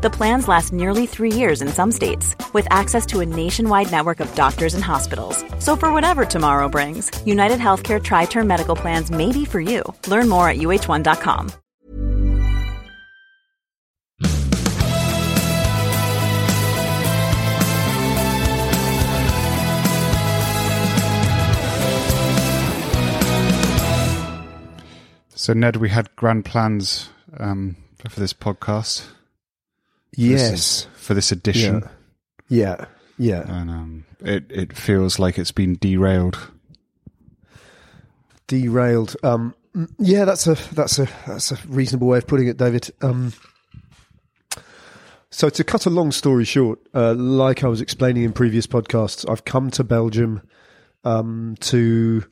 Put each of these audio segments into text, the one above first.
The plans last nearly three years in some states, with access to a nationwide network of doctors and hospitals. So, for whatever tomorrow brings, United Healthcare Tri Term Medical Plans may be for you. Learn more at uh1.com. So, Ned, we had grand plans um, for this podcast. Yes. For this edition. Yeah. Yeah. And um, it, it feels like it's been derailed. Derailed. Um, yeah, that's a that's a that's a reasonable way of putting it, David. Um, so to cut a long story short, uh, like I was explaining in previous podcasts, I've come to Belgium um, to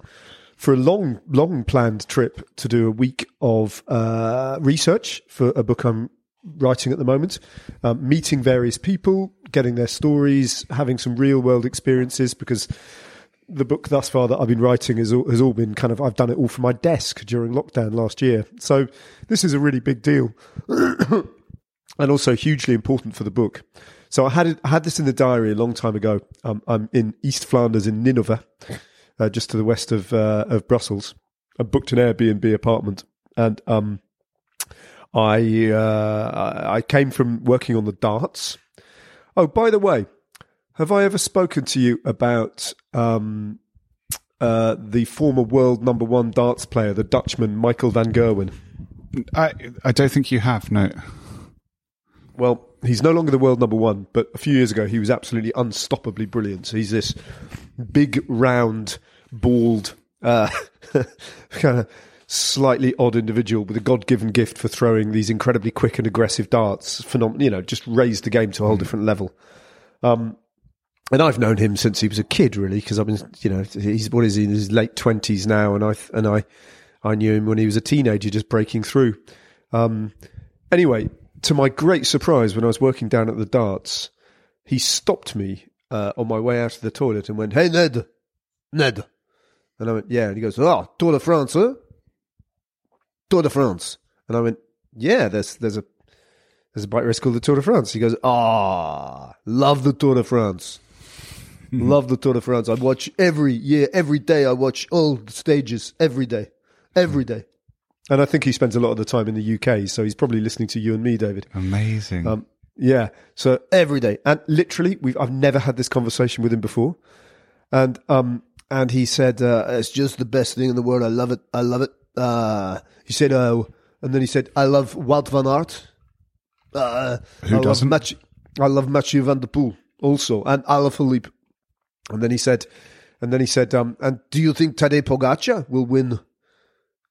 for a long, long planned trip to do a week of uh, research for a book I'm writing at the moment, um, meeting various people, getting their stories, having some real world experiences because the book thus far that I've been writing has all, has all been kind of I've done it all from my desk during lockdown last year. So this is a really big deal, and also hugely important for the book. So I had I had this in the diary a long time ago. Um, I'm in East Flanders in Ninove, uh, just to the west of uh, of Brussels. I booked an Airbnb apartment, and um, I uh, I came from working on the darts. Oh, by the way, have I ever spoken to you about um, uh, the former world number one darts player, the Dutchman Michael van Gerwen? I I don't think you have. No. Well, he's no longer the world number one, but a few years ago he was absolutely unstoppably brilliant. So He's this big, round, bald, uh, kind of slightly odd individual with a God-given gift for throwing these incredibly quick and aggressive darts. Phenom- you know, just raised the game to a whole different level. Um, and I've known him since he was a kid, really, because I've been, you know, he's what is he in his late twenties now, and I and I, I knew him when he was a teenager, just breaking through. Um, anyway, to my great surprise, when I was working down at the darts, he stopped me uh, on my way out of the toilet and went, "Hey Ned, Ned," and I went, "Yeah," and he goes, "Oh, Tour de France, huh? Tour de France," and I went, "Yeah, there's there's a there's a bike race called the Tour de France." He goes, "Ah, love the Tour de France." Love the Tour de France. I watch every year, every day. I watch all the stages every day, every day. And I think he spends a lot of the time in the UK, so he's probably listening to you and me, David. Amazing. Um, yeah. So every day, and literally, we've I've never had this conversation with him before, and um, and he said uh, it's just the best thing in the world. I love it. I love it. Uh, he said, uh, and then he said, I love Wout van Aert. Uh, Who I doesn't? Love Mathieu, I love Mathieu van der Poel also, and Alaphilippe. And then he said, and then he said, um, and do you think Tadej Pogacar will win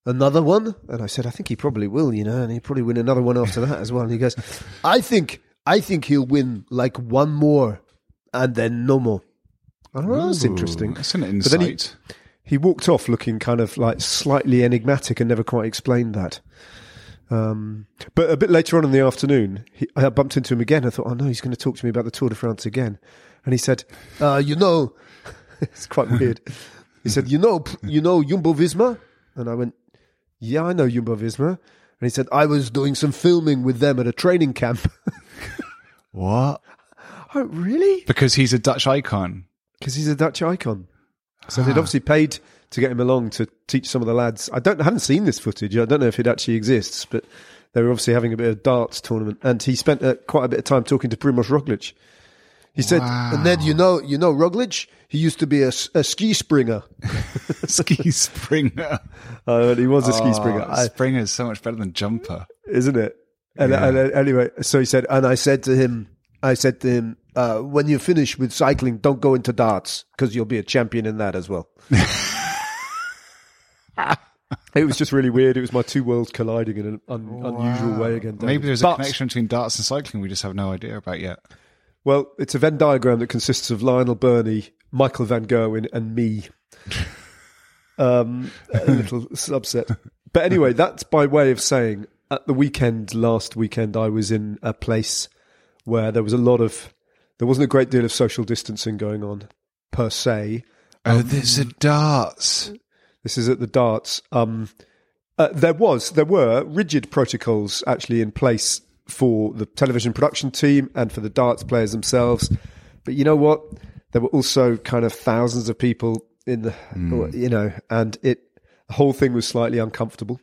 another one? And I said, I think he probably will, you know, and he'll probably win another one after that as well. And he goes, I think, I think he'll win like one more and then no more. Oh, that's Ooh, interesting. That's an But insight. then he, he walked off looking kind of like slightly enigmatic and never quite explained that. Um, but a bit later on in the afternoon, he, I bumped into him again. I thought, oh no, he's going to talk to me about the Tour de France again. And he said, uh, you know, it's quite weird. He said, you know, you know Jumbo Visma? And I went, yeah, I know Jumbo Visma. And he said, I was doing some filming with them at a training camp. what? oh, really? Because he's a Dutch icon. because he's a Dutch icon. So they'd obviously paid to get him along to teach some of the lads. I don't, I haven't seen this footage. I don't know if it actually exists, but they were obviously having a bit of darts tournament, and he spent uh, quite a bit of time talking to Primoz Roglic. He said, "And then you know, you know Roglic. He used to be a ski springer. Ski Springer. Uh, he was a ski Oh, springer, I, Springer is so much better than Jumper. isn't it?" And, Yeah. and, uh, anyway, so he said, and I said to him, I said to him, uh, when you finish with cycling, don't go into darts because you'll be a champion in that as well. it was just really weird. It was my two worlds colliding in an un- unusual way again. David. Maybe there's But- a connection between darts and cycling we just have no idea about yet. Well, it's a Venn diagram that consists of Lionel Birnie, Michael Van Gerwen, and me. Um, a little subset. But anyway, that's by way of saying at the weekend last weekend, I was in a place where there was a lot of there wasn't a great deal of social distancing going on per se. Oh, there's a darts. This is at the darts. Um, uh, there was there were rigid protocols actually in place for the television production team and for the darts players themselves. But you know what? There were also kind of thousands of people in the, you know, and it the whole thing was slightly uncomfortable.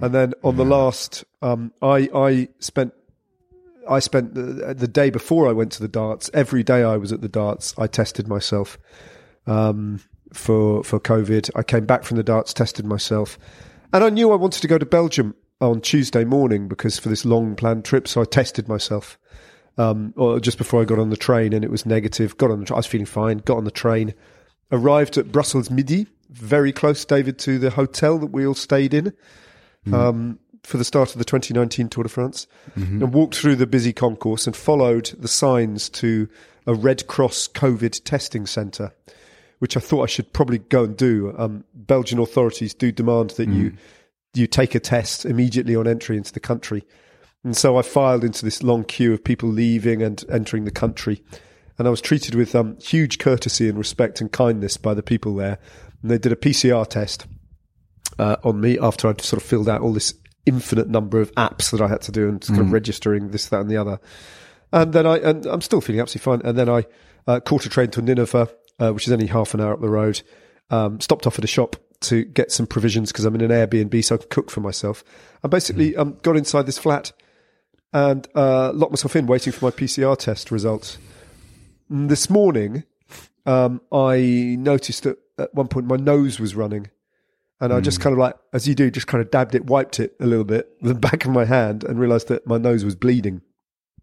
And then on the last, um, I I spent I spent the, the day before I went to the darts. Every day I was at the darts, I tested myself um, for for COVID. I came back from the darts, tested myself, and I knew I wanted to go to Belgium on Tuesday morning because for this long planned trip. So I tested myself, um, or just before I got on the train, and it was negative. Got on the, tra- I was feeling fine. Got on the train, arrived at Brussels midi, very close, David, to the hotel that we all stayed in. Um, for the start of the 2019 Tour de France, and walked through the busy concourse and followed the signs to a Red Cross COVID testing centre, which I thought I should probably go and do. Um, Belgian authorities do demand that you you take a test immediately on entry into the country, and so I filed into this long queue of people leaving and entering the country, and I was treated with um, huge courtesy and respect and kindness by the people there. And they did a PCR test uh, on me after I'd sort of filled out all this infinite number of apps that I had to do and kind of registering this, that, and the other. And then I, and I'm still feeling absolutely fine. And then I uh, caught a train to Ninove, uh, which is only half an hour up the road. Um, stopped off at a shop to get some provisions because I'm in an Airbnb, so I can cook for myself. And basically, um, got inside this flat and uh, locked myself in, waiting for my PCR test results. And this morning, um, I noticed that at one point my nose was running. And I just kind of like, as you do, just kind of dabbed it, wiped it a little bit with the back of my hand and realized that my nose was bleeding.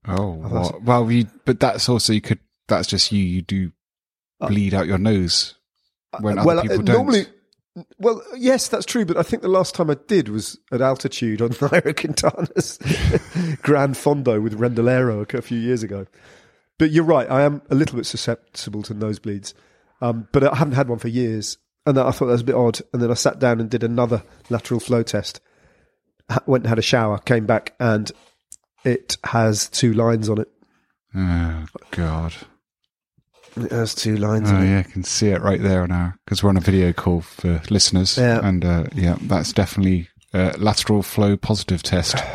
Oh, well, well, you, but that's also you could. That's just you. You do bleed out your nose when other well, uh, people don't. normally, well, yes, that's true. But I think the last time I did was at altitude on Nairo Quintana's Gran Fondo with Rendolero a few years ago. But you're right. I am a little bit susceptible to nosebleeds, um, but I haven't had one for years, and I thought that was a bit odd. And then I sat down and did another lateral flow test. Went and had a shower, came back, and it has two lines on it. oh God. It has two lines Oh on it. yeah, I can see it right there now because we're on a video call for listeners. Yeah. and uh, yeah, that's definitely a lateral flow positive test.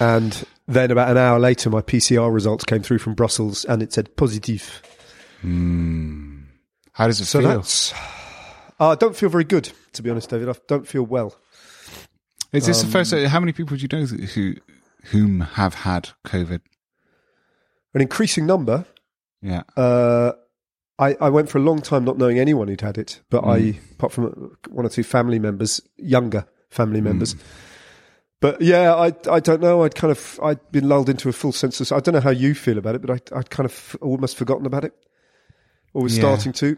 And then about an hour later, my PCR results came through from Brussels, and it said positive. How does it So feel? Uh, I don't feel very good, to be honest, David. I don't feel well. Is this the first? um, How many people do you know who whom have had COVID? An increasing number. Yeah, Uh, I, I went for a long time not knowing anyone who'd had it, but I, apart from one or two family members, younger family members. But yeah, I, I don't know. I'd kind of I'd been lulled into a full sense of. I don't know how you feel about it, but I I'd kind of almost forgotten about it, or was Yeah. starting to.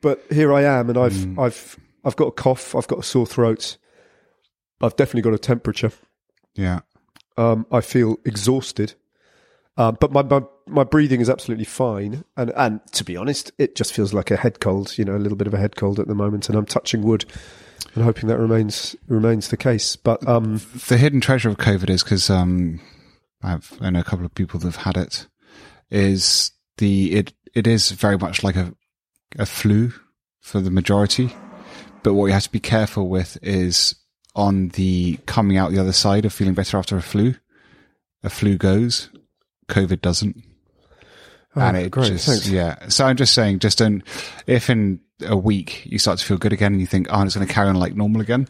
But here I am, and I've I've I've got a cough. I've got a sore throat. I've definitely got a temperature. yeah. Um, I feel exhausted, um, but my, my my breathing is absolutely fine. And and to be honest, it just feels like a head cold. You know, a little bit of a head cold at the moment, and I'm touching wood and hoping that remains remains the case. But um, The hidden treasure of COVID is because um, I've I know a couple of people that have had it. Is the it it is very much like a a flu for the majority, but what you have to be careful with is on the coming out the other side of feeling better after a flu. A flu goes, COVID doesn't. Oh, and it Oh, great, just thanks. yeah. So I'm just saying, just don't. If in a week you start to feel good again and you think, oh, it's going to carry on like normal again,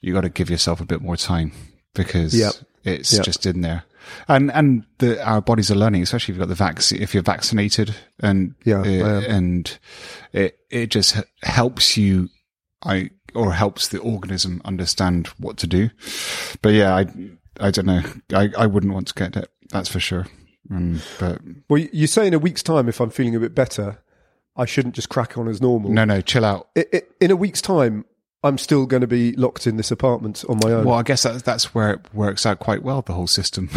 you got to give yourself a bit more time because Yep. it's Yep. just in there. And and the, our bodies are learning, especially if you've got the vaccine. If you're vaccinated, and Yeah, uh, and it it just helps you, I or helps the organism understand what to do. But yeah, I I don't know. I I wouldn't want to get it. That's for sure. Um, but well, you say in a week's time, if I'm feeling a bit better, I shouldn't just crack on as normal. no, no, chill out. I- I- in a week's time, I'm still going to be locked in this apartment on my own. Well, I guess that's that's where it works out quite well. The whole system.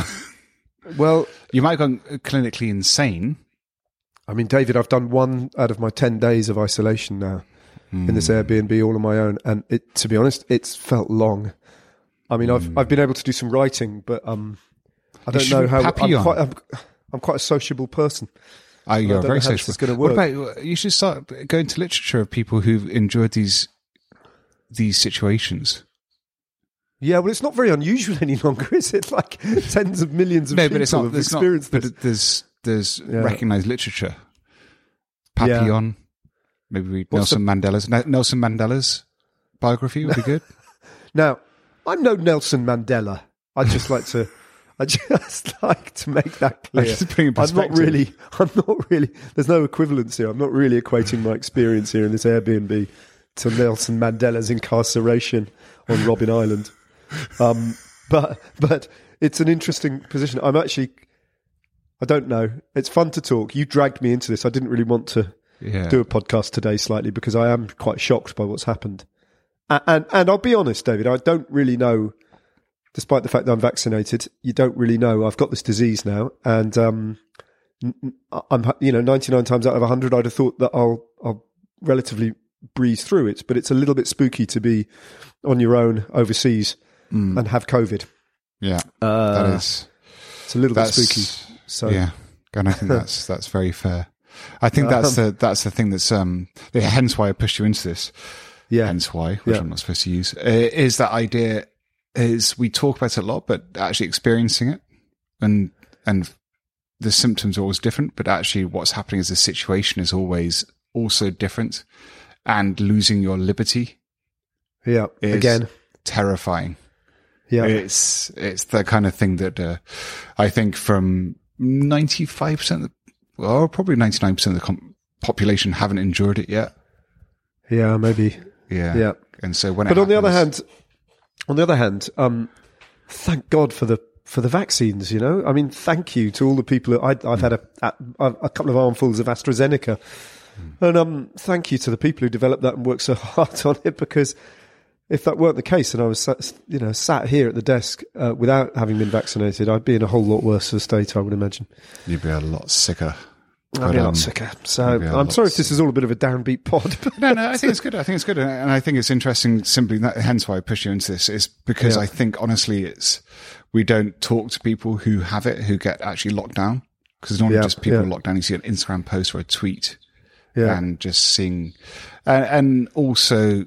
well you might have gone uh, clinically insane. I mean, David, I've done one out of my 10 days of isolation now in this hmm. Airbnb all on my own. And it, to be honest, it's felt long. I mean, I've hmm. I've been able to do some writing, but um, I don't know how. I'm quite, I'm, I'm quite a sociable person. Oh, you're very social. What about you? Should start going to literature of people who've enjoyed these these situations. Yeah, well, it's not very unusual any longer, is it? Like tens of millions of No, people but it's not. have There's not. experienced But there's there's Yeah. recognized literature. Papillon. Maybe read What's Nelson Mandela's Nelson Mandela's biography would be good. Now, I'm no Nelson Mandela. I'd just like to. I just like to make that clear. Just bring it in I'm not really. I'm not really. There's no equivalence here. I'm not really equating my experience here in this Airbnb to Nelson Mandela's incarceration on Robben Island. Um, but but it's an interesting position. I'm actually. I don't know. It's fun to talk. You dragged me into this. I didn't really want to Yeah. do a podcast today slightly because I am quite shocked by what's happened. And, and and I'll be honest, David, I don't really know. Despite the fact that I'm vaccinated, you don't really know. I've got this disease now, and um, I'm you know 99 times out of 100, I'd have thought that I'll I'll relatively breeze through it. But it's a little bit spooky to be on your own overseas and have COVID. Yeah. Uh, that is. It's a little bit spooky. So yeah, and I think that's that's very fair. I think that's Um, the that's the thing that's um hence why I pushed you into this. yeah, Hence why, which Yeah. I'm not supposed to use, uh, is that idea is we talk about it a lot, but actually experiencing it and and the symptoms are always different, but actually what's happening is the situation is always also different, and losing your liberty yeah. Again, terrifying. yeah, It's it's the kind of thing that uh, I think from ninety five percent, or probably ninety nine percent of the com- population haven't endured it yet. yeah. Maybe Yeah, Yeah. And so when, but on the other hand, on the other hand, um, thank God for the for the vaccines. You know, I mean, thank you to all the people. Who, I, I've had a, a a couple of armfuls of AstraZeneca, and um, thank you to the people who developed that and worked so hard on it. Because if that weren't the case, and I was sat, you know sat here at the desk uh, without having been vaccinated, I'd be in a whole lot worse of a state. I would imagine. you'd be a lot sicker. I'd But, be a lot um, sicker. So you'd be a I'm sorry if this is all a bit of a downbeat pod. But no, no, I think it's good. I think it's good, and I think it's interesting. Simply, that, hence why I push you into this is because Yeah. I think honestly, it's we don't talk to people who have it who get actually locked down because normally Yeah, just people yeah. locked down. You see an Instagram post or a tweet, yeah. and just sing. and, and also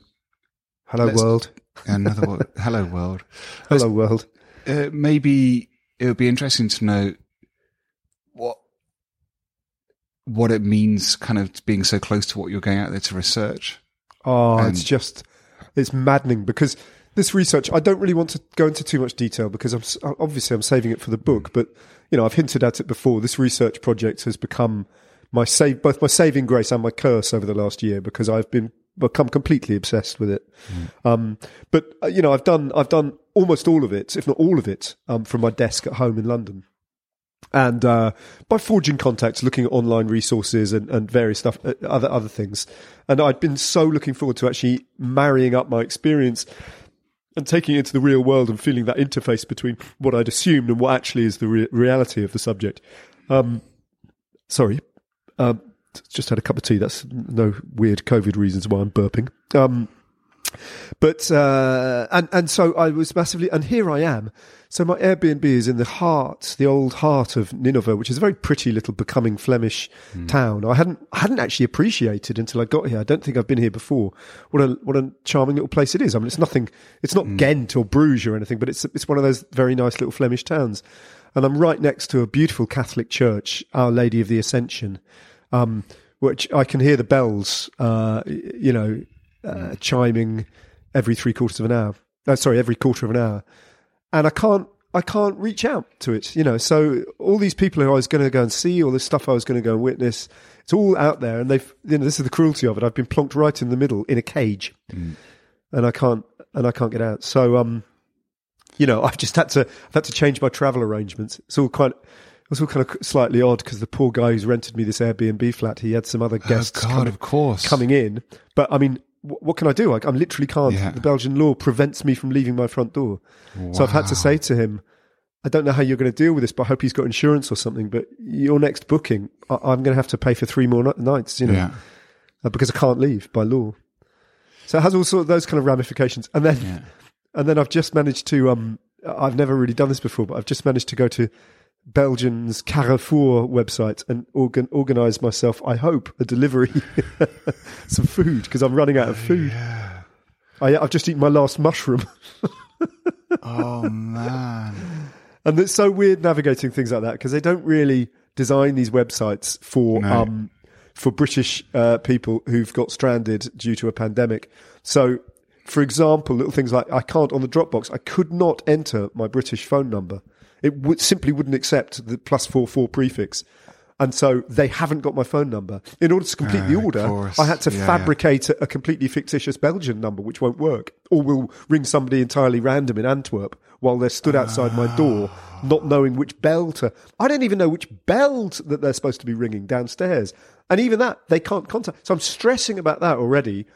Hello world. another hello world. Hello world. Uh, maybe it would be interesting to know what what it means, kind of being so close to what you're going out there to research. Oh, And- it's just it's maddening because this research. I don't really want to go into too much detail because I'm obviously I'm saving it for the book. But you know, I've hinted at it before. This research project has become my save, both my saving grace and my curse over the last year because I've been become completely obsessed with it. Um, but uh, you know, I've done I've done almost all of it, if not all of it, um, from my desk at home in London and uh, by forging contacts, looking at online resources and, and various stuff, uh, other other things. And I'd been so looking forward to actually marrying up my experience and taking it into the real world and feeling that interface between what I'd assumed and what actually is the re- reality of the subject. Um, sorry, um, just had a cup of tea. That's no weird COVID reasons why I'm burping. Um, but uh, and and so I was massively, and here I am. So my Airbnb is in the heart, the old heart of Ninove, which is a very pretty little becoming Flemish town. I hadn't I hadn't actually appreciated until I got here. I don't think I've been here before. What a what a charming little place it is. I mean, it's nothing. It's not Ghent or Bruges or anything, but it's it's one of those very nice little Flemish towns. And I'm right next to a beautiful Catholic church, Our Lady of the Ascension, um, which I can hear the bells, uh, you know, uh, chiming every three quarters of an hour. Uh, sorry, every quarter of an hour, and I can't, I can't reach out to it. You know, so all these people who I was going to go and see, all this stuff I was going to go and witness, it's all out there, and they've, you know, this is the cruelty of it. I've been plonked right in the middle in a cage, and I can't, and I can't get out. So, um, you know, I've just had to, I've had to change my travel arrangements. It's all quite. It was all kind of slightly odd because the poor guy who's rented me this Airbnb flat, he had some other guests oh God, coming, of course. coming in. But I mean, wh- what can I do? I, I literally can't. Yeah. The Belgian law prevents me from leaving my front door. So I've had to say to him, I don't know how you're going to deal with this, but I hope he's got insurance or something. But your next booking, I, I'm going to have to pay for three more ni- nights, you know, Yeah. uh, because I can't leave by law. So it has all sort of those kind of ramifications. And then, and then I've just managed to. Um, I've never really done this before, but I've just managed to go to Belgium's Carrefour website and organ, organize myself. I hope a delivery, some food because I'm running out of food. Yeah. I, I've just eaten my last mushroom, Oh man. and it's so weird navigating things like that because they don't really design these websites for No. um for British uh, people who've got stranded due to a pandemic. So, for example, little things like I can't on the Dropbox, I could not enter my British phone number. It would simply wouldn't accept the plus four four prefix. And so they haven't got my phone number. In order to complete the Ah, order. I had to Yeah, yeah. fabricate a, a completely fictitious Belgian number, which won't work, or will ring somebody entirely random in Antwerp while they're stood outside my door, not knowing which bell to. I don't even know which bell to, that they're supposed to be ringing downstairs, and even that they can't contact. So I'm stressing about that already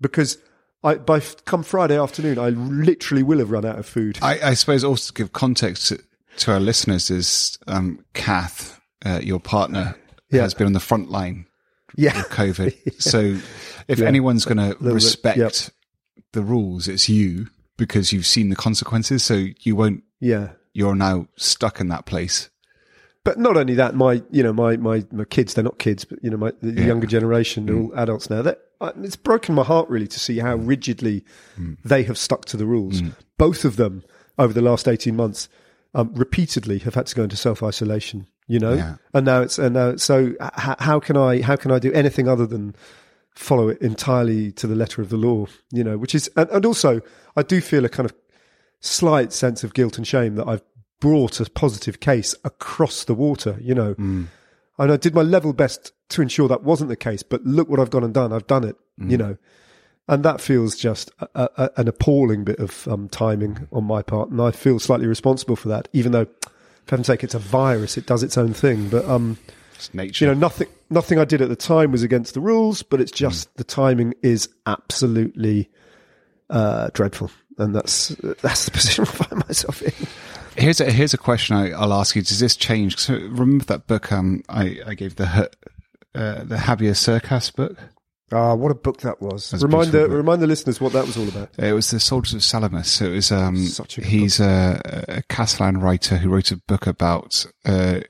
because I, by f- come Friday afternoon, I literally will have run out of food. I, I suppose also to give context to, to our listeners is um, Kath, uh, your partner, Yeah. has been on the front line yeah, with COVID. So if anyone's going to bit, respect yep. the rules, it's you because you've seen the consequences. So you won't. yeah. You're now stuck in that place. But not only that, my you know my my, my kids they're not kids, but you know my the Yeah. younger generation they're all adults now. That I- it's broken my heart really to see how rigidly hmm. they have stuck to the rules. Hmm. Both of them over the last eighteen months um, repeatedly have had to go into self isolation. You know, Yeah. and now it's and now so h- how can I how can I do anything other than follow it entirely to the letter of the law? You know, which is and, and also I do feel a kind of slight sense of guilt and shame that I've brought a positive case across the water, you know. Hmm. And I did my level best to ensure that wasn't the case, but look what I've gone and done. I've done it, you know. And that feels just a, a, an appalling bit of um, timing on my part. And I feel slightly responsible for that, even though, for heaven's sake, it's a virus. It does its own thing. But, um, It's nature. you know, nothing, nothing I did at the time was against the rules, but it's just the timing is absolutely uh, dreadful. And that's, that's the position I find myself in. Here's a here's a question I, I'll ask you. Does this change? So remember that book um, I, I gave the uh, the Javier Cercas book. Ah, what a book that was. That's remind the book. remind the listeners what that was all about. It was the Soldiers of Salamis. So it was um, Such a he's a, a Catalan writer who wrote a book about uh,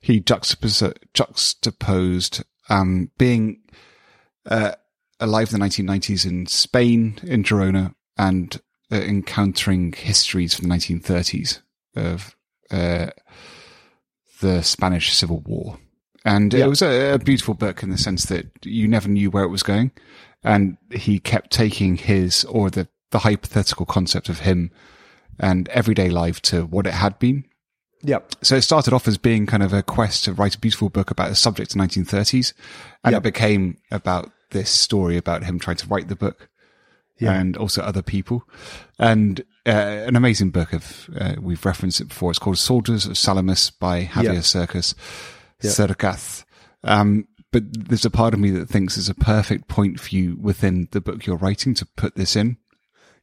he juxtaposed, juxtaposed um, being uh, alive in the 1990s in Spain in Girona and uh, encountering histories from the 1930s of uh, the Spanish Civil War. And Yeah. it was a, a beautiful book in the sense that you never knew where it was going. And he kept taking his or the, the hypothetical concept of him and everyday life to what it had been. Yeah. So it started off as being kind of a quest to write a beautiful book about a subject in the 1930s. And Yeah. it became about this story about him trying to write the book Yeah. and also other people. And uh, an amazing book of, uh, we've referenced it before. It's called Soldiers of Salamis by Javier Yeah. Cercas, Yeah. Cercas. Um, but there's a part of me that thinks there's a perfect point for you within the book you're writing to put this in.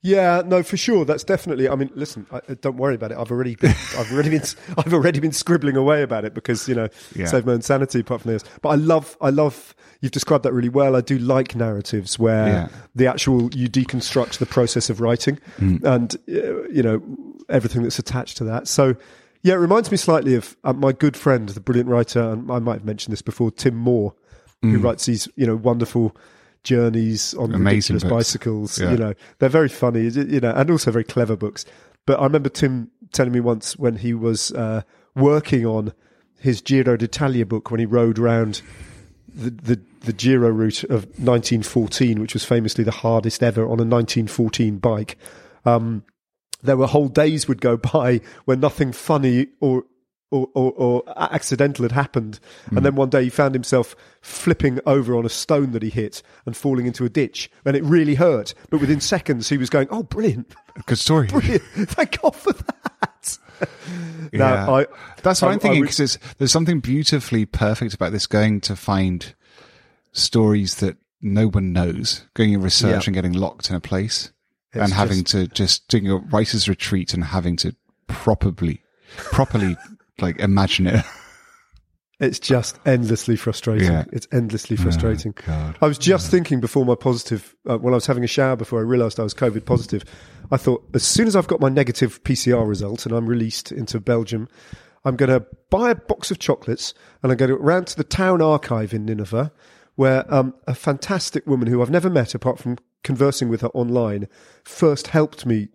Yeah, no, for sure. That's definitely. I mean, listen, I, uh, don't worry about it. I've already, been, I've already been, I've already been scribbling away about it because you know, Yeah. save my own sanity. Apart from this, but I love, I love. You've described that really well. I do like narratives where Yeah. the actual you deconstruct the process of writing and uh, you know everything that's attached to that. So. Yeah, it reminds me slightly of uh, my good friend, the brilliant writer, and I might have mentioned this before, Tim Moore, who writes these, you know, wonderful journeys on Amazing ridiculous books. bicycles. Yeah. You know, they're very funny, you know, and also very clever books. But I remember Tim telling me once when he was uh, working on his Giro d'Italia book when he rode round the, the the Giro route of 1914, which was famously the hardest ever on a 1914 bike. Um, there were whole days would go by where nothing funny or or, or, or accidental had happened, and mm. then one day he found himself flipping over on a stone that he hit and falling into a ditch, and it really hurt. But within seconds, he was going, "Oh, brilliant, Good story. brilliant! Thank God for that." Yeah. I, That's what I- I'm thinking because there's something beautifully perfect about this going to find stories that no one knows, going in research Yeah. and getting locked in a place It's and having just- to just doing a writer's retreat and having to properly, properly like imagine it. It's just endlessly frustrating. Yeah. It's endlessly frustrating. Oh. I was just thinking before my positive, uh, when I was having a shower before I realised I was COVID positive, I thought as soon as I've got my negative PCR result and I'm released into Belgium, I'm going to buy a box of chocolates and I'm going to round to the town archive in Ninove, where um, a fantastic woman who I've never met apart from conversing with her online first helped me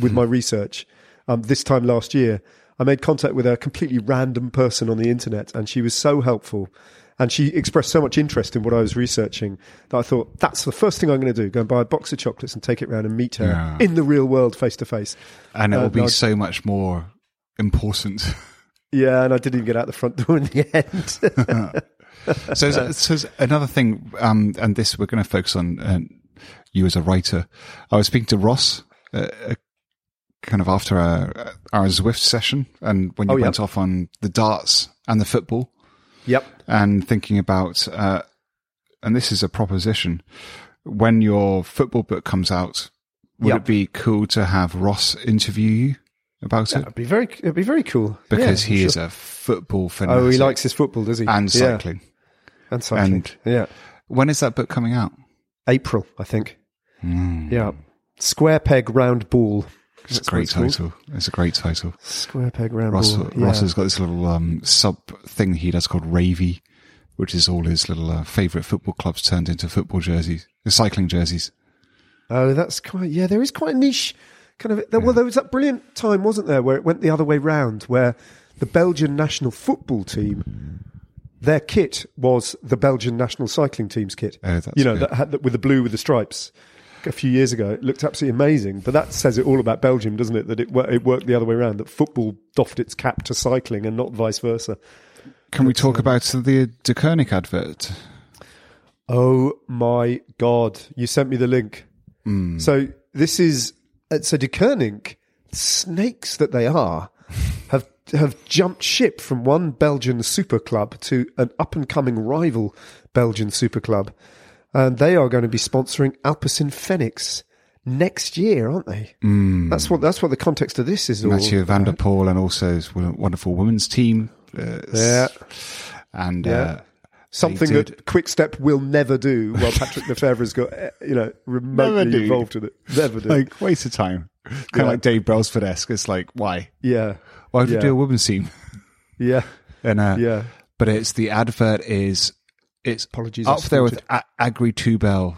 with my research um, this time last year. I made contact with a completely random person on the internet, and she was so helpful. And she expressed so much interest in what I was researching that I thought that's the first thing I'm going to do: go and buy a box of chocolates and take it round and meet her Yeah. in the real world, face to face. And it Uh, will be so much more important. Yeah, and I didn't even get out the front door in the end. so, so, another thing, um, and this we're going to focus on uh, you as a writer. I was speaking to Ross, uh, uh, kind of after our, our Zwift session, and when you Oh, yeah. went off on the darts and the football, yep. and thinking about, uh, and this is a proposition. When your football book comes out, would Yep. it be cool to have Ross interview you about it? It'd be very, it'd be very cool Because Yeah, he sure. is a football fanatic. Oh, he likes his football, does he? and Yeah, cycling. and cycling. And- yeah, When is that book coming out? April, I think. Hmm. Yeah, square peg, round ball. It's a great it's called. title. It's a great title. Square peg, round Ross, ball. Ross yeah. has got this little um, sub thing he does called Ravy, which is all his little uh, favourite football clubs turned into football jerseys, uh, cycling jerseys. Oh, that's quite. Yeah, there is quite a niche kind of. There, Well, there was that brilliant time, wasn't there, where it went the other way round, where the Belgian national football team, their kit was the Belgian national cycling team's kit. Oh, that's you know, that had the, with the blue with the stripes. A few years ago, it looked absolutely amazing. But that says it all about Belgium, doesn't it? That it, it worked the other way around. That football doffed its cap to cycling and not vice versa. Can we talk about the Deceuninck advert? Oh my god! You sent me the link. Hmm. So this is uh, so Deceuninck, snakes that they are, have have jumped ship from one Belgian super club to an up and coming rival Belgian super club, and they are going to be sponsoring Alpecin-Fenix next year, aren't they? Mm. That's what that's what the context of this is. all. Mathieu van der. Poel and also his wonderful women's team. Uh, Yeah. And Yeah. uh, Something that Quick Step will never do. While Patrick Lefevere's got uh, you know remotely involved with it. Never do. like, waste of time. Kind Yeah. of like Dave Brailsford-esque. It's like, why? yeah, Why would Yeah. we do a women's team? yeah, And, uh, yeah. But it's the advert is it's Apologies, up there with a- Agritubel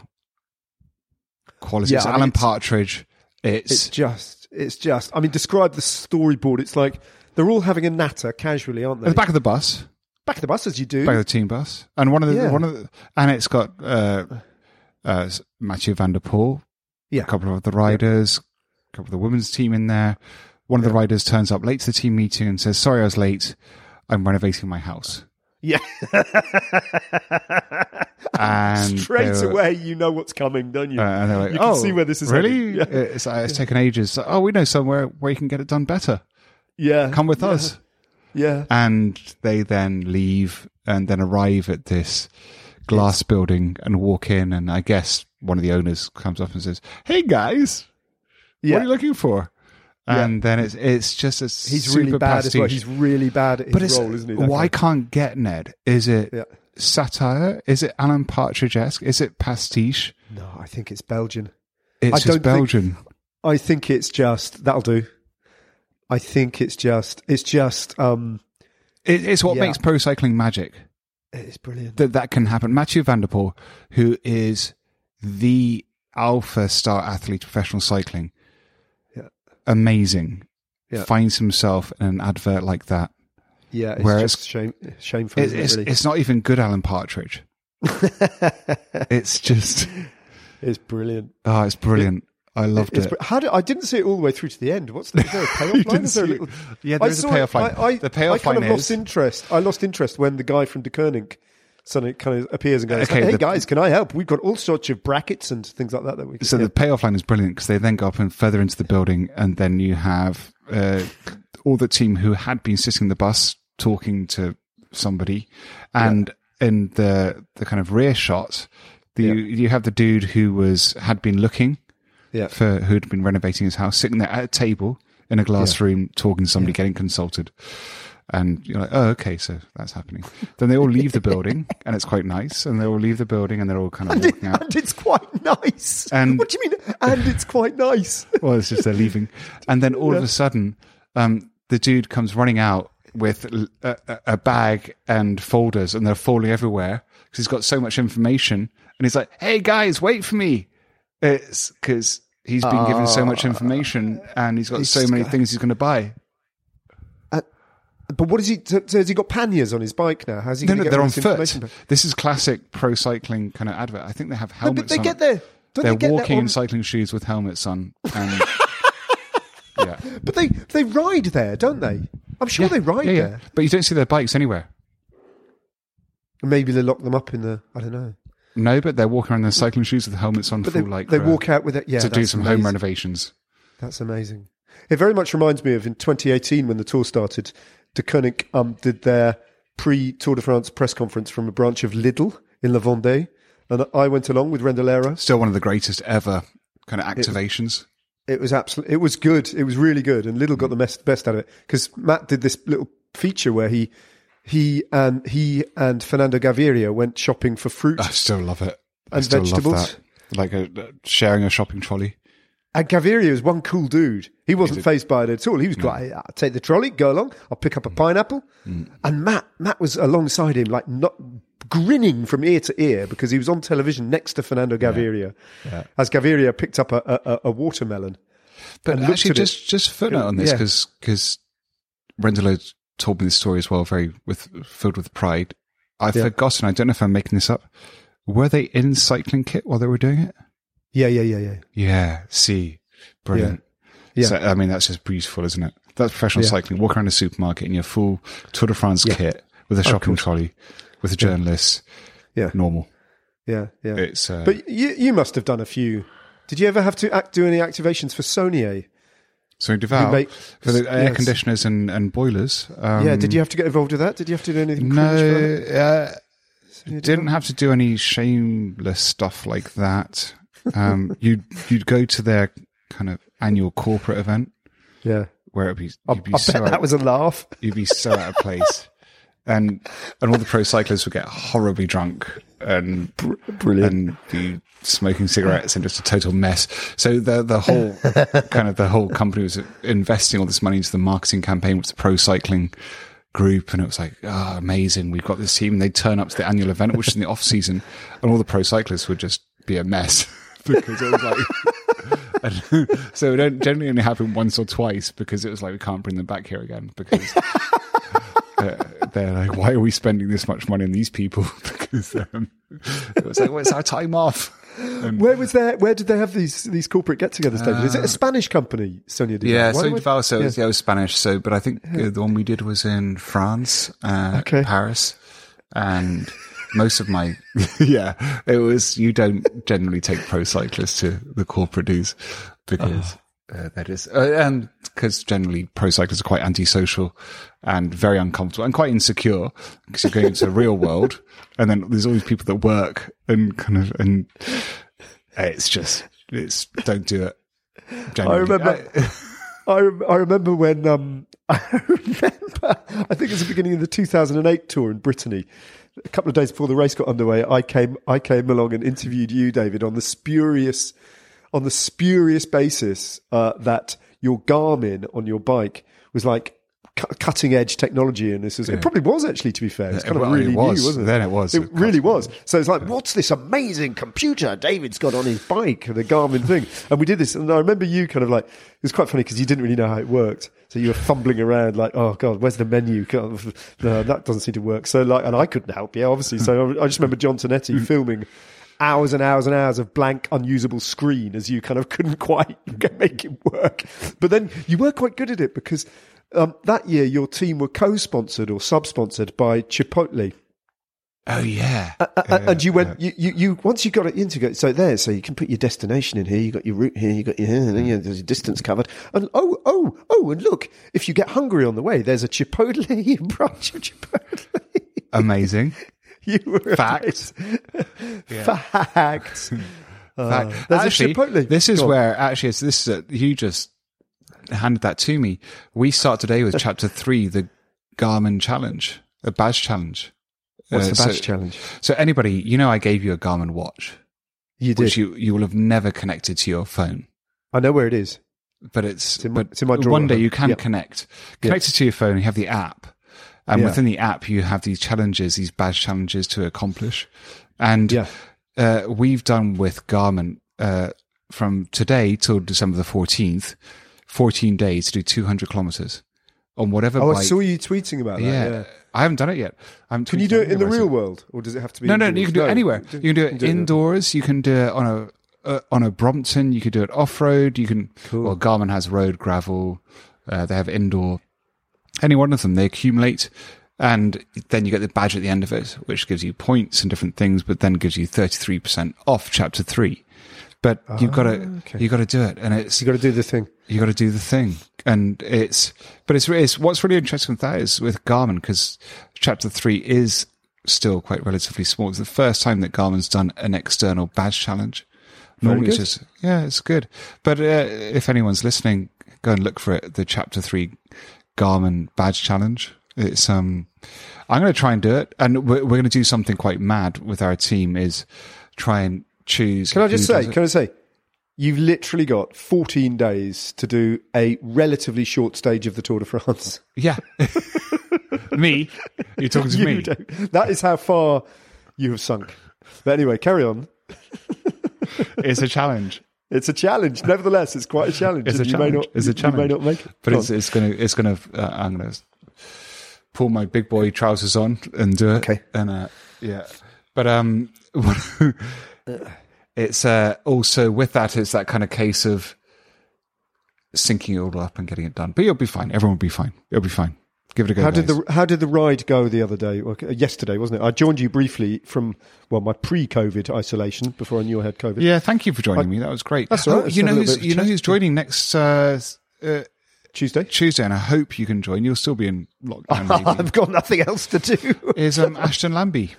quality. Yeah, it's I mean, Alan it's- Partridge. It's, It's just, it's just. I mean, describe the storyboard. It's like they're all having a natter casually, aren't they? at the back of the bus, Back of the bus as you do. back of the team bus, and one of the Yeah. one of the, and it's got uh, uh, Mathieu van der Poel, Yeah. a couple of the riders, a couple of the women's team in there. One of the riders turns up late to the team meeting and says, "Sorry, I was late. I'm renovating my house." Yeah. And Straight were- away, you know what's coming, don't you? Uh, and they're like, You can "Oh, see where this is really? Yeah. It's, uh, it's taken ages. Oh, we know somewhere where you can get it done better. yeah. Come with yeah. us." Yeah. And they then leave and then arrive at this glass building and walk in. And I guess one of the owners comes up and says, "Hey guys, Yeah. what are you looking for?" Yeah. And then it's it's just a He's super really bad as well. He's really bad at his but it's role, isn't he? why guy? can't get Ned? Is it Yeah. satire? Is it Alan Partridge esque? Is it pastiche? No, I think it's Belgian. It's I just don't think- Belgian. I think it's just that'll do. I think it's just it's just um It, it's what Yeah. makes pro cycling magic. it's brilliant. that that can happen. Mathieu Van der Poel, who is the alpha star athlete, professional cycling, Yeah. Amazing, Yeah. finds himself in an advert like that. Yeah, it's Whereas- just shame, shameful. It, it's it, really? it's not even good, Alan Partridge. It's just It's brilliant. oh, it's brilliant. I loved it. How did, I didn't see it all the way through to the end. What's the, there a payoff line? Is there a little. Yeah, there I is a payoff it. line. I, I, The payoff I kind line of lost interest. I lost interest when the guy from Deceuninck suddenly kind of appears and goes, Okay, "Hey the- guys, can I help? We've got all sorts of brackets and things like that that we can." So yeah. the payoff line is brilliant because they then go up and further into the building, and then you have uh, all the team who had been sitting in the bus talking to somebody, and in the the kind of rear shot, the Yeah. you have the dude who was had been looking yeah, for who had been renovating his house, sitting there at a table in a glass room talking to somebody, getting consulted. And you're like, oh, okay, so that's happening. Then they all leave the building, and it's quite nice. And they all leave the building, and they're all kind of And, it- walking out. and it's quite nice. And- what do you mean? And it's quite nice. Well, it's just they're leaving, and then all of a sudden, um, the dude comes running out with a bag and folders, and they're falling everywhere because he's got so much information. And he's like, "Hey guys, wait for me!" It's because he's been given so much information, and he's got so many things he's going to buy. But what is he? So, so has he got panniers on his bike now? How's he? No, no, get they're on this foot. This is classic pro cycling kind of advert. I think they have No, helmets. but they on. get there. They're they walking in cycling shoes with helmets on, and yeah, But they they ride there, don't they? I'm sure they ride yeah, yeah. there. But you don't see their bikes anywhere. Maybe they lock them up in the. I don't know. No, but they're walking around in their cycling shoes with helmets on, But full they like they walk out with it. Yeah, to do some amazing. home renovations. That's amazing. It very much reminds me of in 2018 when the tour started. Deceuninck um, did their pre Tour de France press conference from a branch of Lidl in La Vendée, and I went along with Rendelera. Still one of the greatest ever kind of activations. It was absolutely. It was good. It was really good, and Lidl got the best best out of it because Matt did this little feature where he he and he and Fernando Gaviria went shopping for fruit I still love it. I And vegetables. Like a, sharing a shopping trolley. And Gaviria was one cool dude. He wasn't phased by it at all. He was like, I'll take the trolley, go along, I'll pick up a mm. pineapple. Mm. And Matt, Matt was alongside him, like not grinning from ear to ear because he was on television next to Fernando Gaviria Yeah. as Gaviria picked up a, a, a watermelon. But actually, it. just just footnote on this Yeah. because because Rendelo told me this story as well, very with filled with pride. I've Yeah. forgotten. I don't know if I'm making this up. Were they in cycling kit while they were doing it? Yeah, yeah, yeah, yeah. Yeah. See, brilliant. Yeah. So, I mean, that's just beautiful, isn't it? That's professional Yeah. cycling. Walk around a supermarket in your full Tour de France Yeah. kit with a shopping trolley, with a journalist. Yeah. Normal. Yeah, yeah. It's uh, but you, you must have done a few. Did you ever have to act, do any activations for Saunier? so Duval make- for the air yes. conditioners and, and boilers. Um, yeah, did you have to get involved with that? Did you have to do anything? No, cringe for that? uh, didn't have to do any shameless stuff like that. Um, you'd you'd go to their kind of annual corporate event Yeah. where it'd be I, you'd be I so bet that out, was a laugh. you'd be so out of place, and and all the pro cyclists would get horribly drunk and Brilliant. and be smoking cigarettes and just a total mess. So the the whole kind of the whole company was investing all this money into the marketing campaign with the pro cycling group, and it was like, oh, amazing, we've got this team. And they'd turn up to the annual event, which is in the off season, and all the pro cyclists would just be a mess because it was like. so it don't- generally only happened once or twice because it was like we can't bring them back here again because they're, they're like, why are we spending this much money on these people? because um, it was like, well, it's our time off. And Where was there? Where did they have these these corporate get-togethers? David? Is it a Spanish company? Saunier Duval? Uh, yeah, Why so Duval, so yeah. yeah. it was Spanish. So, but I think uh, the one we did was in France, uh, Okay. Paris, and most of my yeah, it was. You don't generally take pro cyclists to the corporate dues because. Uh, that is, uh, and because generally pro cyclists are quite antisocial and very uncomfortable and quite insecure because you're going into the real world, and then there's all these people that work and kind of, and it's just, it's don't do it. I remember. I, rem- I remember when um, I remember I think it was the beginning of the 2008 tour in Brittany. A couple of days before the race got underway, I came I came along and interviewed you, David, on the spurious on the spurious basis uh, that your Garmin on your bike was like cutting edge technology, and this is it probably was actually. To be fair, it's kind Well, of really was. new, wasn't it? Then it was. It It really was. So it's like, what's this amazing computer David's got on his bike, the Garmin thing? And we did this, and I remember you kind of like, it was quite funny because you didn't really know how it worked. So you were fumbling around like, oh God, where's the menu? God, No, that doesn't seem to work. So like, and I couldn't help you, obviously. So I just remember John Tonetti Mm. filming hours and hours and hours of blank, unusable screen as you kind of couldn't quite make it work. But then you were quite good at it because um, that year your team were co-sponsored or sub-sponsored by Chipotle. Oh yeah. Uh, uh, and you went, you, you, you, once you got it into so there, so you can put your destination in here, you got your route here, you got your, there's your distance covered. And oh, oh, oh, and look, if you get hungry on the way, there's a Chipotle branch of Chipotle. Amazing. you were Fact. Fact. Uh, Fact. there's actually, a Chipotle. this is Go on. where actually it's, this is a, you just handed that to me. We start today with chapter three, the Garmin challenge, a badge challenge. What's Uh, the so- badge challenge? So anybody, you know, I gave you a Garmin watch, You did. which you you will have never connected to your phone, I know where it is. but it's, It's in my- but it's in my drawer one day you can Yeah. connect, connect it to your phone. You have the app, and Yeah. within the app you have these challenges, these badge challenges to accomplish, and Yeah. uh, we've done with Garmin uh, from today till December the fourteenth, fourteen days to do two hundred kilometers on whatever. Oh, I saw you tweeting about that. yeah. Yeah. I haven't done it yet. I'm Can you do it in the real world, or does it have to be? No, no, indoors? you can do it anywhere. You can do it in- indoors. You can do it on a uh, on a Brompton. You can do it off road. You can. Well, Garmin has road gravel. Uh, they have indoor. Any one of them, they accumulate, and then you get the badge at the end of it, which gives you points and different things, but then gives you thirty three percent off chapter three. But you've got to Ah, okay. you've got to do it, and it's You got to do the thing. you got to do the thing and it's but it's, it's what's really interesting with that is with garmin because chapter 3 is still quite relatively small. It's the first time that garmin's done an external badge challenge. Normally it's just yeah it's good. But uh, if anyone's listening go and look for it the chapter 3 garmin badge challenge. It's um i'm going to try and do it and we're, we're going to do something quite mad with our team is try and choose Can I just say? Can I say? You've literally got 14 days to do a relatively short stage of the Tour de France. yeah me you're talking to You me don't- That is how far you have sunk. But anyway, carry on. it's a challenge, It's a challenge. Nevertheless, it's quite a challenge. It's a you challenge. May not, It's a challenge. You may not make it. but Go it's on. it's gonna it's gonna uh, I'm gonna pull my big boy trousers on and do it. Okay. and uh, yeah, but um, it's uh also with that it's that kind of case of syncing it all up and getting it done. But you'll be fine. Everyone will be fine. It'll be fine. Give it a go. How did the how did the ride go the other day? Well, yesterday, wasn't it? I joined you briefly from well my pre-COVID isolation before I knew I had COVID. yeah, thank you for joining me. That was great. That's Oh, right. You know who's bit of a you know who's joining next uh, uh, Tuesday. Tuesday, and I hope you can join. You'll still be in lockdown. I've got nothing else to do. is um, Ashton Lambie.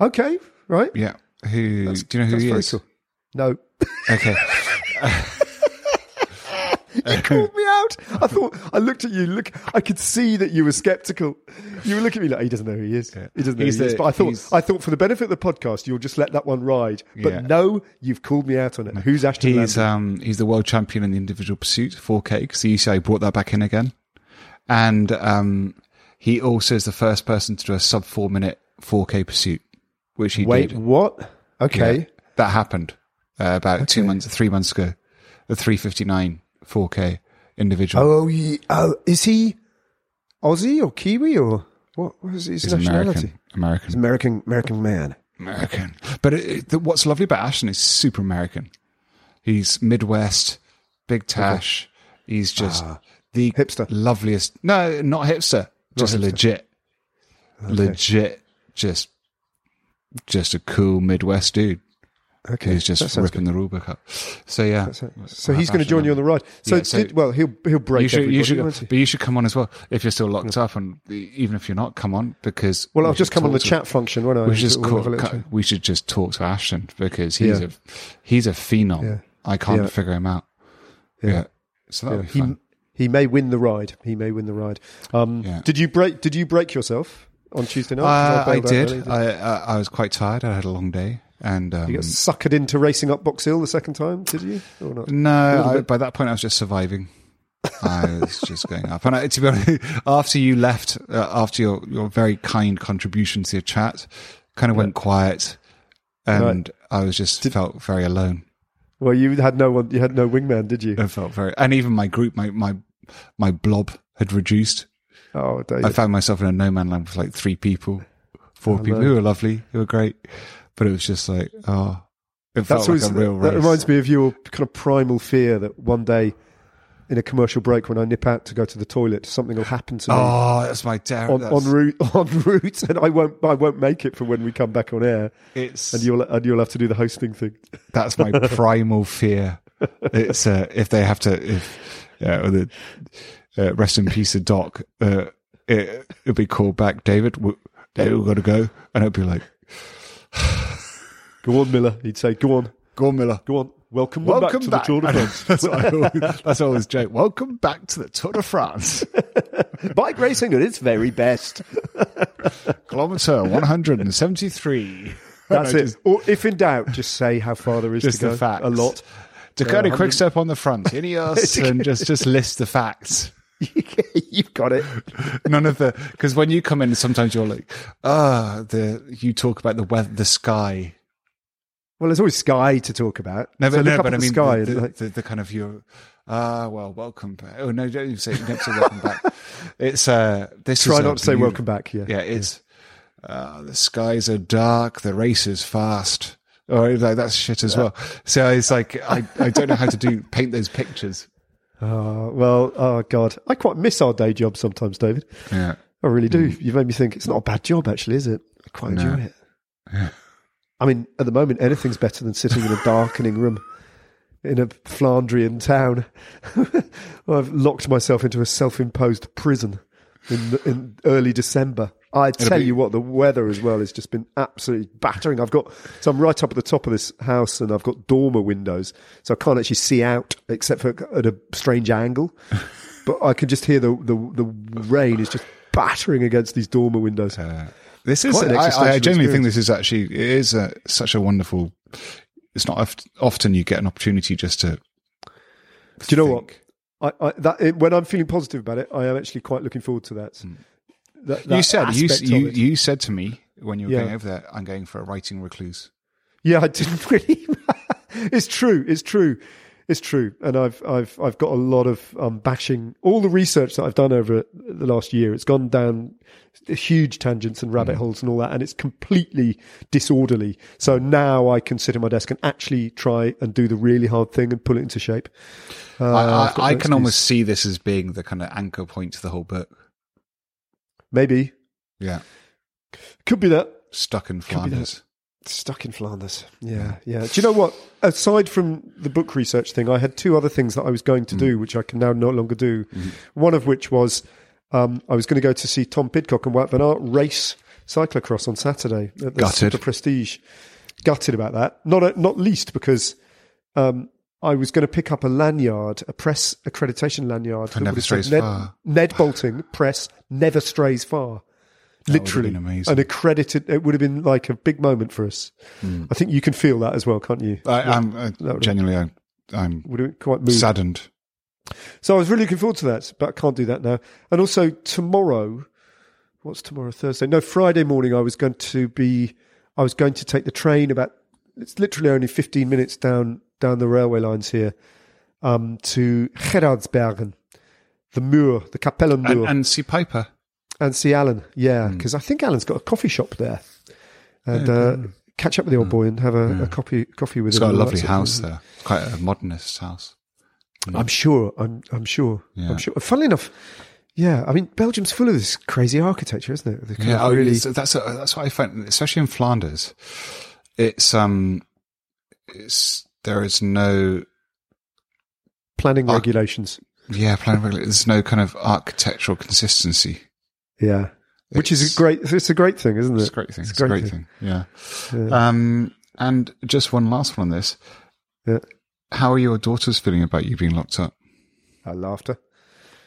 okay, right. Yeah. Who do you know who That's he is? cool. No, Okay. you called me out. I thought I looked at you. Look, I could see that you were skeptical. You were looking at me like he doesn't know who he is. Yeah. He doesn't know He's who he is. But I thought, I thought for the benefit of the podcast, you'll just let that one ride. But Yeah. no, you've called me out on it. Who's Ashton He's um he's the world champion in the individual pursuit 4K because the UCI brought that back in again, and um he also is the first person to do a sub four minute 4K pursuit, which he Wait, did. what? Okay. Yeah, that happened uh, about two months, three months ago. The 359 4K individual. Oh, he, oh, is he Aussie or Kiwi or what? What is his He's nationality? American. American. He's American, American man. American. But it, it, the, what's lovely about Ashton is super American. He's Midwest, big tash. He's just the Ah. Hipster. loveliest. No, not hipster. Just hipster. legit, legit. Just, just a cool Midwest dude Okay, he's just ripping the rule book up. So yeah. So, so he's going to join you on the ride. So, Yeah, so- did, well, he'll he'll break You should, you should, but you should come on as well if you're still locked up, and even if you're not, come on because Well, I'll we just come on the to- chat function, won't I? We should just We'll call, have a little chat. we should just talk to Ashton because he's Yeah. a he's a phenom. Yeah. I can't figure him out. Yeah. So be he he may win the ride. He may win the ride. Um. Did you break? Did you break yourself on Tuesday night? Uh, I did. I, I I was quite tired. I had a long day, and um, You got suckered into racing up Box Hill the second time, did you? Or not? no. I, by that point, I was just surviving. I was just going up, and I, to be honest, after you left, uh, after your your very kind contribution to your chat, kind of went quiet, and I was just felt very alone. Well, you had no one. You had no wingman, did you? I felt very, and even my group, my my my blob had reduced. Oh, David. I found myself in a no man land with like three people, four people who were lovely, who were great, but it was just like, oh, it felt That's like always, a real that reminds me of your kind of primal fear that one day, in a commercial break, when I nip out to go to the toilet, something will happen to me. oh, that's my terror. on, on route on route and I won't I won't make it for when we come back on air It's and you'll and you'll have to do the hosting thing. that's my primal fear. It's uh, if they have to if yeah, the uh, rest in peace, the doc. Uh, it, it'll be called back, David. w- David, we've got to go, and it'll be like, Go on, Miller. He'd say, "Go on, "Go on, Miller." go on. Welcome, Welcome back back. to the Tour de France." that's, always, that's always joke. Welcome back to the Tour de France. Bike racing at its very best. Kilometer 173. That's No, it. just- or if in doubt, just say how far there is Just to go. the facts. A lot. Dakota Uh, quick step on the front. Ineos, and just just list the facts. You've got it. None of the because when you come in, sometimes you're like, ah, the you talk about the weather, the sky. Well, there's always sky to talk about. No, but look no, but I the mean sky. the, like, the, the kind of your ah, well, welcome back. Oh no, don't even say don't say welcome back. It's uh, this try not to say welcome back. Yeah. Yeah, it is. Uh, the skies are dark. The race is fast. Or like that's shit as well. So it's like I, I don't know how to do paint those pictures. Oh, well, oh God, I quite miss our day job sometimes, David. Yeah. I really do. Mm. You've made me think it's not a bad job, actually, is it? I quite enjoy No. it. I mean, at the moment, anything's better than sitting in a darkening room in a Flandrian town. I've locked myself into a self-imposed prison in, in early December. I tell you what, the weather as well has just been absolutely battering. I've got so I'm right up at the top of this house, and I've got dormer windows, so I can't actually see out except for at a strange angle. but I can just hear the the, the rain is just battering against these dormer windows. Uh, this is. An I, I genuinely think this is actually it is a, such a wonderful. It's not oft, often you get an opportunity just to. Do you know what? I, I that it, when I'm feeling positive about it, I am actually quite looking forward to that. Hmm. That- You said you you, you said to me when you were Yeah. going over there, I'm going for a writing recluse. Yeah, I didn't really. it's true. It's true. It's true. And I've I've I've got a lot of um, bashing all the research that I've done over the last year. It's gone down huge tangents and rabbit holes and all that, and it's completely disorderly. So now I can sit at my desk and actually try and do the really hard thing and pull it into shape. Uh, I, I, I can almost see this as being the kind of anchor point to the whole book. maybe Yeah, could be that. stuck in. Flanders. Stuck in Flanders. Yeah, yeah. Do you know what? Aside from the book research thing, I had two other things that I was going to Mm. do, which I can now no longer do. Mm-hmm. One of which was um, I was going to go to see Tom Pidcock and Wout van Aert race cyclocross on Saturday at the Gutted. Super Prestige. Gutted about that. Not not least because um, I was going to pick up a lanyard, a press accreditation lanyard. that Never would have said Strays Ned, Far. Ned Boulting press never strays far. Have Literally, amazing. an accredited. It would have been like a big moment for us. I think you can feel that as well, can't you? I, I'm uh, genuinely, I'm, I'm Would have quite moved. saddened. So I was really looking forward to that, but I can't do that now. And also tomorrow, what's tomorrow? Thursday? No, Friday morning. I was going to be. I was going to take the train about. It's literally only fifteen minutes down down the railway lines here, um, to Geraardsbergen, the Muur, the And, and, and see Peiper. See Alan. Yeah, Hmm. because I think Alan's got a coffee shop there, and uh, catch up with the old boy and have a, a coffee coffee with him. got a lovely that sort of house there. Quite a modernist house. I'm sure. I'm. I'm sure. Yeah. I'm sure. Funnily enough, yeah. I mean, Belgium's full of this crazy architecture, isn't it? Yeah, oh, really. that's that's what I find, especially in Flanders. It's um, it's there is no planning Ar- regulations. yeah plan. There's no kind of architectural consistency. Yeah, which is a great. It's a great thing, isn't it? It's a great thing. It's, a great thing. Yeah. Um, and just one last one on this. Yeah. How are your daughters feeling about you being locked up? I laughter.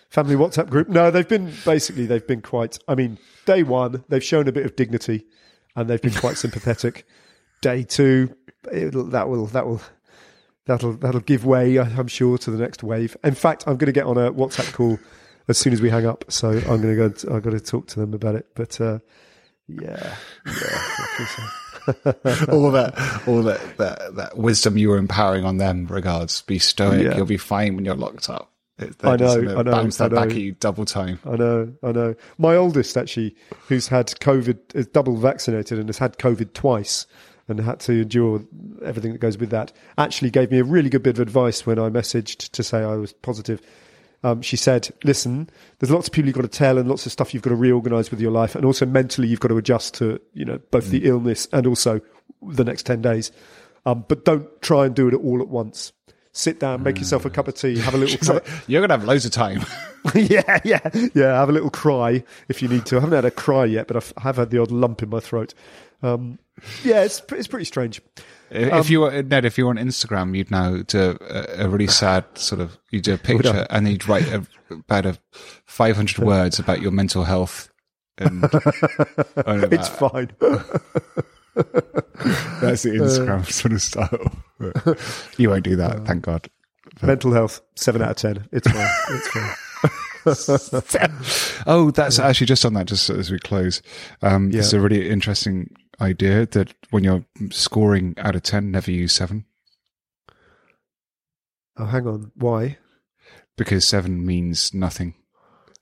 Family WhatsApp group. No, they've been basically they've been quite. I mean, day one they've shown a bit of dignity, and they've been quite sympathetic. Day two, it'll, that will that will that'll that'll give way. I'm sure to the next wave. In fact, I'm going to get on a WhatsApp call as soon as we hang up. So I'm going to go. and- I've got to talk to them about it. But uh, yeah, yeah. All that, all that, that, that wisdom you were empowering on them. Regards, be stoic. Yeah. You'll be fine when you're locked up. It, I know, I know, Bounce that I know. back at you double time. I know, I know. My oldest actually, who's had COVID, is double vaccinated and has had COVID twice and had to endure everything that goes with that, actually gave me a really good bit of advice when I messaged to say I was positive. Um, she said, listen, there's lots of people you've got to tell and lots of stuff you've got to reorganize with your life. And also mentally, you've got to adjust to, you know, both the illness and also the next 10 days. Um, but don't try and do it all at once. sit down, make yourself a cup of tea, have a little. You're gonna have loads of time. yeah, yeah, yeah. Have a little cry if you need to. I haven't had a cry yet, but I've, I have had the odd lump in my throat. Um, yeah, it's it's pretty strange. If Um, you were Ned, if you were on Instagram, you'd now do a, a really sad sort of you do a picture and you'd write a, about a 500 words about your mental health. And, It's fine. That's the Instagram sort of style. You won't do that, thank God. Mental health, seven out of ten. It's fine. It's fine. Oh, that's actually just on that, just as we close. Um, It's a really interesting idea that when you're scoring out of 10, never use seven? Oh, hang on. Why? because seven means nothing.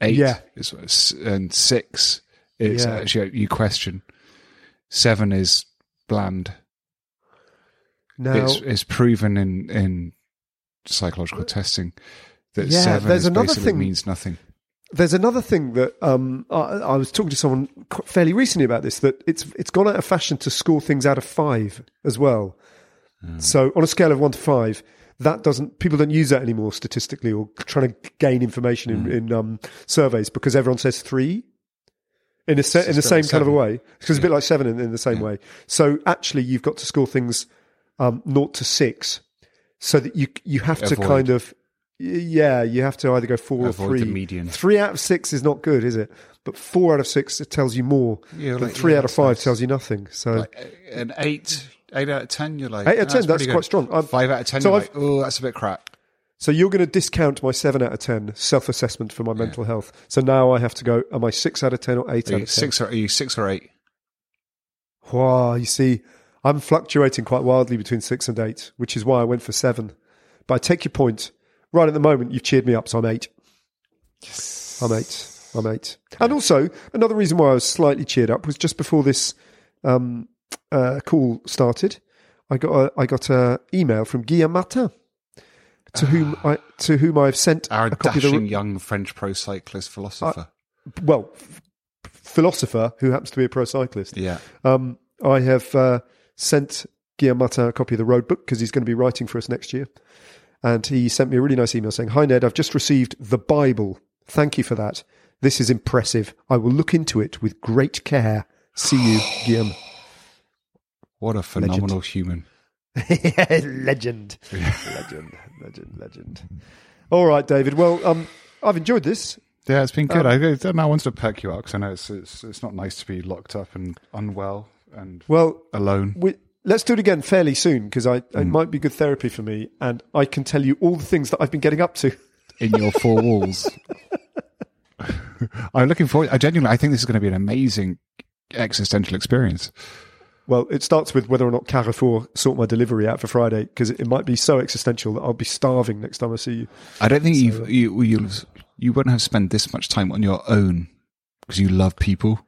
Eight Yeah. is, and six is Yeah. actually, you question. Seven is bland. Now, it's, it's proven in, in psychological uh, testing that Yeah, seven there's is another basically thing- means nothing. There's another thing that um, I, I was talking to someone fairly recently about this. That it's it's gone out of fashion to score things out of five as well. So on a scale of one to five, that doesn't people don't use that anymore statistically or trying to gain information in, in um, surveys because everyone says three. In a se- in the same kind of a way, because it's a bit like seven in, in the same way. So actually, you've got to score things um, naught to six, so that you you have to kind of yeah, you have to either go four Avoid or three. median. Three out of six is not good, is it? But four out of six it tells you more. Yeah, than like- three yeah, out of five tells you nothing. So Like an eight, eight out of 10, you're like, eight out of "Oh, ten, that's pretty quite strong. I'm- Five out of 10, So you're I've- like, oh, that's a bit crap. So you're going to discount my seven out of ten self assessment for my mental health. So now I have to go. Am I six out of ten or eight Are out of ten? six or, are you six or eight? Wow, you see, I'm fluctuating quite wildly between six and eight, which is why I went for seven. But I take your point. Right at the moment, you've cheered me up, so I'm eight. I'm eight. I'm eight. And also, another reason why I was slightly cheered up was just before this um, uh, call started, I got a, I got a email from Guillaume Martin, to whom I to whom I've sent Our a copy of dashing the young French pro cyclist philosopher. well f- philosopher who happens to be a pro cyclist. yeah. Um, I have uh, sent Guillaume Martin a copy of the road book because he's going to be writing for us next year. And he sent me a really nice email saying, Hi, Ned, I've just received the Bible. Thank you for that. This is impressive. I will look into it with great care. See you, Guillaume. What a phenomenal human. legend. Legend. Legend. Legend. All right, David. Well, um, I've enjoyed this. Yeah, it's been good. Um, I, I, I wanted to perk you up because I know it's, it's it's not nice to be locked up and unwell and Well, alone. we, let's do it again fairly soon because I Mm. it might be good therapy for me, and I can tell you all the things that I've been getting up to. in your four walls. I'm looking forward. I genuinely, I think this is going to be an amazing existential experience. Well, it starts with whether or not Carrefour sort my delivery out for Friday because it, it might be so existential that I'll be starving next time I see you. I don't think you've, you you you wouldn't have spent this much time on your own because you love people.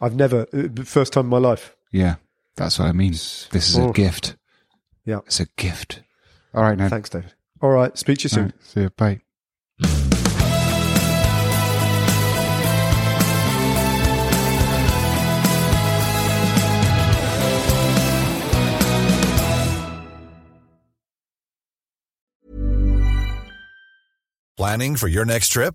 I've never, uh, the first time in my life. Yeah, that's what I mean. This is a Oh. gift. Yeah. It's a gift. All right, now. Thanks, David. All right, speak to you soon. All right, see you. Bye. Planning for your next trip?